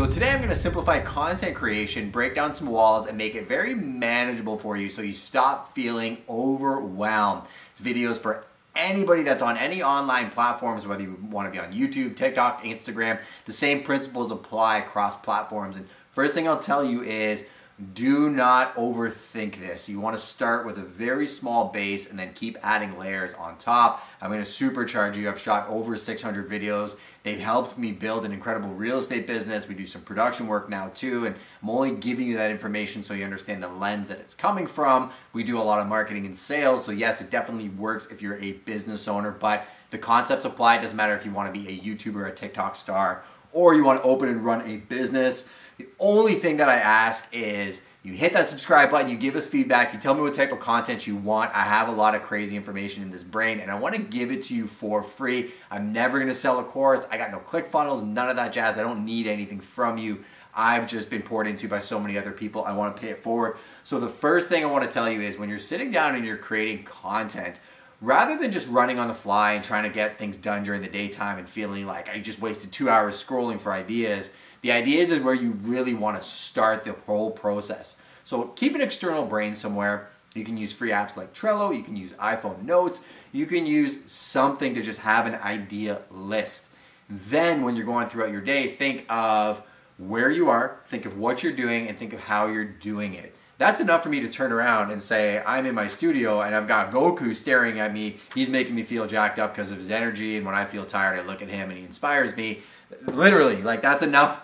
So today I'm gonna simplify content creation, break down some walls, and make it very manageable for you so you stop feeling overwhelmed. This video is for anybody that's on any online platforms, whether you wanna be on YouTube, TikTok, Instagram, the same principles apply across platforms. And first thing I'll tell you is do not overthink this. You want to start with a very small base and then keep adding layers on top. I'm going to supercharge you. I've shot over 600 videos. They've helped me build an incredible real estate business. We do some production work now too, and I'm only giving you that information so you understand the lens that it's coming from. We do a lot of marketing and sales, so yes, it definitely works if you're a business owner, but the concepts apply. It doesn't matter if you want to be a YouTuber, a TikTok star, or you want to open and run a business. The only thing that I ask is you hit that subscribe button, you give us feedback, you tell me what type of content you want. I have a lot of crazy information in this brain and I want to give it to you for free. I'm never going to sell a course. I got no ClickFunnels, none of that jazz. I don't need anything from you. I've just been poured into by so many other people. I want to pay it forward. So the first thing I want to tell you is when you're sitting down and you're creating content, rather than just running on the fly and trying to get things done during the daytime and feeling like I just wasted two hours scrolling for ideas, the ideas is where you really want to start the whole process. So keep an external brain somewhere. You can use free apps like Trello, you can use iPhone Notes, you can use something to just have an idea list. Then when you're going throughout your day, think of where you are, think of what you're doing, and think of how you're doing it. That's enough for me to turn around and say, I'm in my studio and I've got Goku staring at me. He's making me feel jacked up because of his energy. And when I feel tired, I look at him and he inspires me. Literally, like that's enough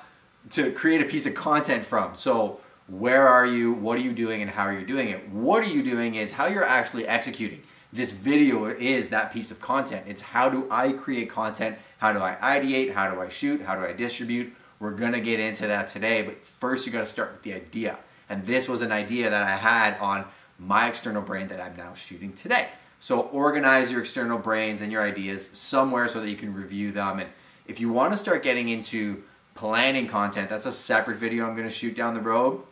to create a piece of content from. So where are you, what are you doing, and how are you doing it? What are you doing is how you're actually executing. This video is that piece of content. It's how do I create content? How do I ideate? How do I shoot? How do I distribute? We're gonna get into that today, but first you gotta start with the idea. And this was an idea that I had on my external brain that I'm now shooting today. So organize your external brains and your ideas somewhere so that you can review them. And if you wanna start getting into planning content. That's a separate video I'm going to shoot down the road.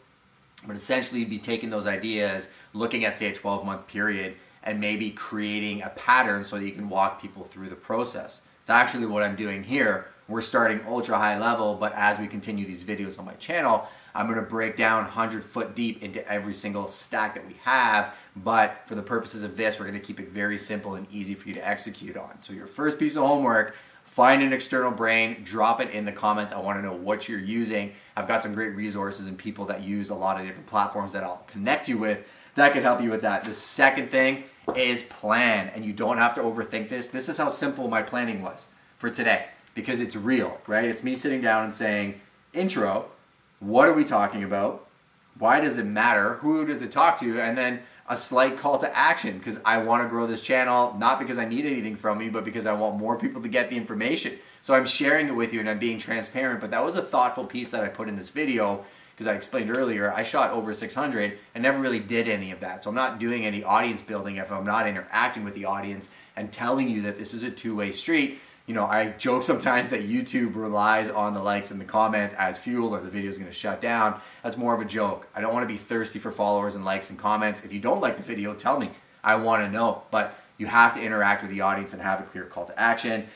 But essentially, you'd be taking those ideas, looking at, say, a 12 month period, and maybe creating a pattern so that you can walk people through the process. It's actually what I'm doing here. We're starting ultra high level, but as we continue these videos on my channel, I'm gonna break down 100 foot deep into every single stack that we have. But for the purposes of this, we're gonna keep it very simple and easy for you to execute on. So, your first piece of homework find an external brain, drop it in the comments. I want to know what you're using. I've got some great resources and people that use a lot of different platforms that I'll connect you with that can help you with that. The second thing is plan, and you don't have to overthink this. This is how simple my planning was for today because it's real, right? It's me sitting down and saying, intro, what are we talking about? Why does it matter? Who does it talk to? And then a slight call to action because I want to grow this channel, not because I need anything from you, but because I want more people to get the information. So I'm sharing it with you and I'm being transparent, but that was a thoughtful piece that I put in this video because I explained earlier, I shot over 600 and never really did any of that. So I'm not doing any audience building if I'm not interacting with the audience and telling you that this is a two-way street you know, I joke sometimes that YouTube relies on the likes and the comments as fuel or the video is going to shut down. That's more of a joke. I don't want to be thirsty for followers and likes and comments. If you don't like the video, tell me. I want to know. But you have to interact with the audience and have a clear call to action.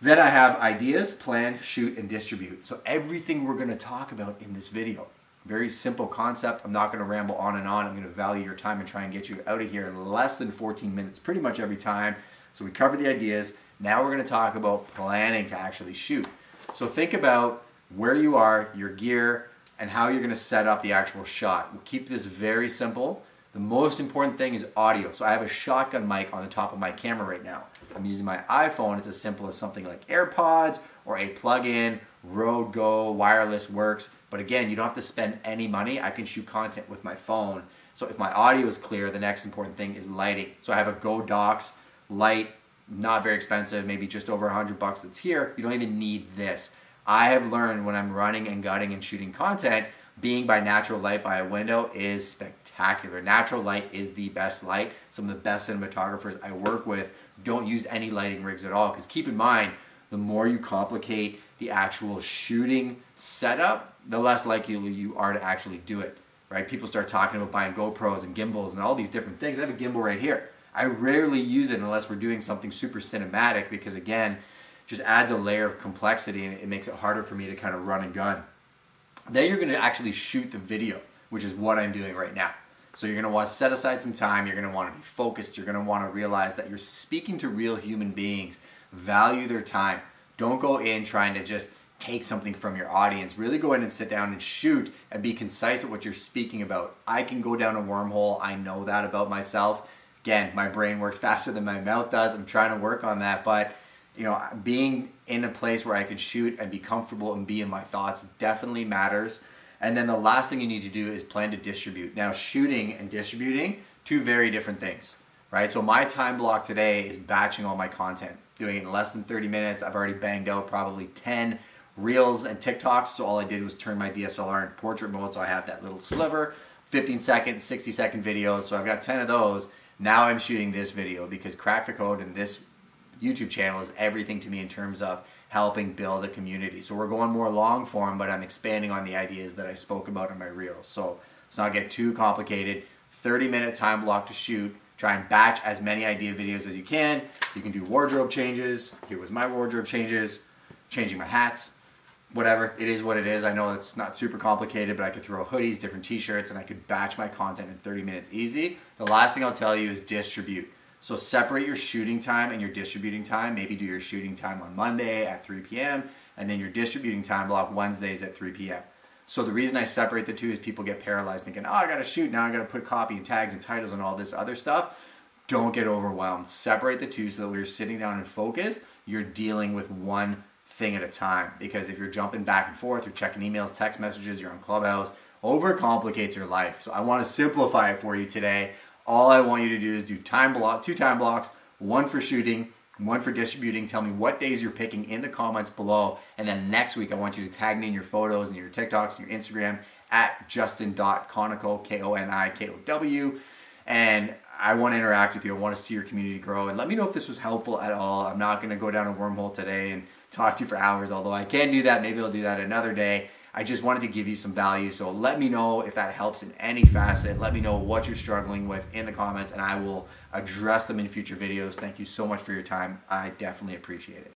Then I have ideas, plan, shoot, and distribute. So everything we're going to talk about in this video. Very simple concept. I'm not going to ramble on and on. I'm going to value your time and try and get you out of here in less than 14 minutes pretty much every time. So we cover the ideas. Now we're going to talk about planning to actually shoot. So think about where you are, your gear, and how you're going to set up the actual shot. We'll keep this very simple. The most important thing is audio. So I have a shotgun mic on the top of my camera right now. I'm using my iPhone. It's as simple as something like AirPods or a plug-in, Rode Go, wireless works. But again, you don't have to spend any money. I can shoot content with my phone. So if my audio is clear, the next important thing is lighting. So I have a Godox light not very expensive, maybe just over a hundred bucks that's here. You don't even need this. I have learned when I'm running and gutting and shooting content, being by natural light by a window is spectacular. Natural light is the best light. Some of the best cinematographers I work with don't use any lighting rigs at all because keep in mind, the more you complicate the actual shooting setup, the less likely you are to actually do it, right? People start talking about buying GoPros and gimbals and all these different things. I have a gimbal right here. I rarely use it unless we're doing something super cinematic because again, just adds a layer of complexity and it makes it harder for me to kind of run and gun. Then you're gonna actually shoot the video, which is what I'm doing right now. So you're gonna want to set aside some time, you're gonna wanna be focused, you're gonna wanna realize that you're speaking to real human beings, value their time. Don't go in trying to just take something from your audience. Really go in and sit down and shoot and be concise at what you're speaking about. I can go down a wormhole, I know that about myself. Again, my brain works faster than my mouth does. I'm trying to work on that, but you know, being in a place where I can shoot and be comfortable and be in my thoughts definitely matters. And then the last thing you need to do is plan to distribute. Now, shooting and distributing, two very different things, right? So my time block today is batching all my content, doing it in less than 30 minutes. I've already banged out probably 10 reels and TikToks. So all I did was turn my DSLR in portrait mode. So I have that little sliver, 15 second, 60 second videos. So I've got 10 of those. Now I'm shooting this video because Crack the Code and this YouTube channel is everything to me in terms of helping build a community. So we're going more long form, but I'm expanding on the ideas that I spoke about in my reels. So let's not get too complicated. 30 minute time block to shoot. Try and batch as many idea videos as you can. You can do wardrobe changes. Here was my wardrobe changes, changing my hats, whatever. It is what it is. I know it's not super complicated, but I could throw hoodies, different t-shirts, and I could batch my content in 30 minutes easy. The last thing I'll tell you is distribute. So separate your shooting time and your distributing time. Maybe do your shooting time on Monday at 3 p.m. and then your distributing time block Wednesdays at 3 p.m. So the reason I separate the two is people get paralyzed thinking, oh, I gotta shoot, now I gotta put copy and tags and titles and all this other stuff. Don't get overwhelmed. Separate the two so that when you're sitting down and focused, you're dealing with one thing at a time. Because if you're jumping back and forth, you're checking emails, text messages, you're on Clubhouse, overcomplicates your life. So I wanna simplify it for you today. All I want you to do is do time block, two time blocks, one for shooting, one for distributing. Tell me what days you're picking in the comments below. And then next week, I want you to tag me in your photos and your TikToks and your Instagram at justin.konikow, K-O-N-I-K-O-W. And I want to interact with you. I want to see your community grow. And let me know if this was helpful at all. I'm not going to go down a wormhole today and talk to you for hours, although I can do that. Maybe I'll do that another day. I just wanted to give you some value. So let me know if that helps in any facet. Let me know what you're struggling with in the comments and I will address them in future videos. Thank you so much for your time. I definitely appreciate it.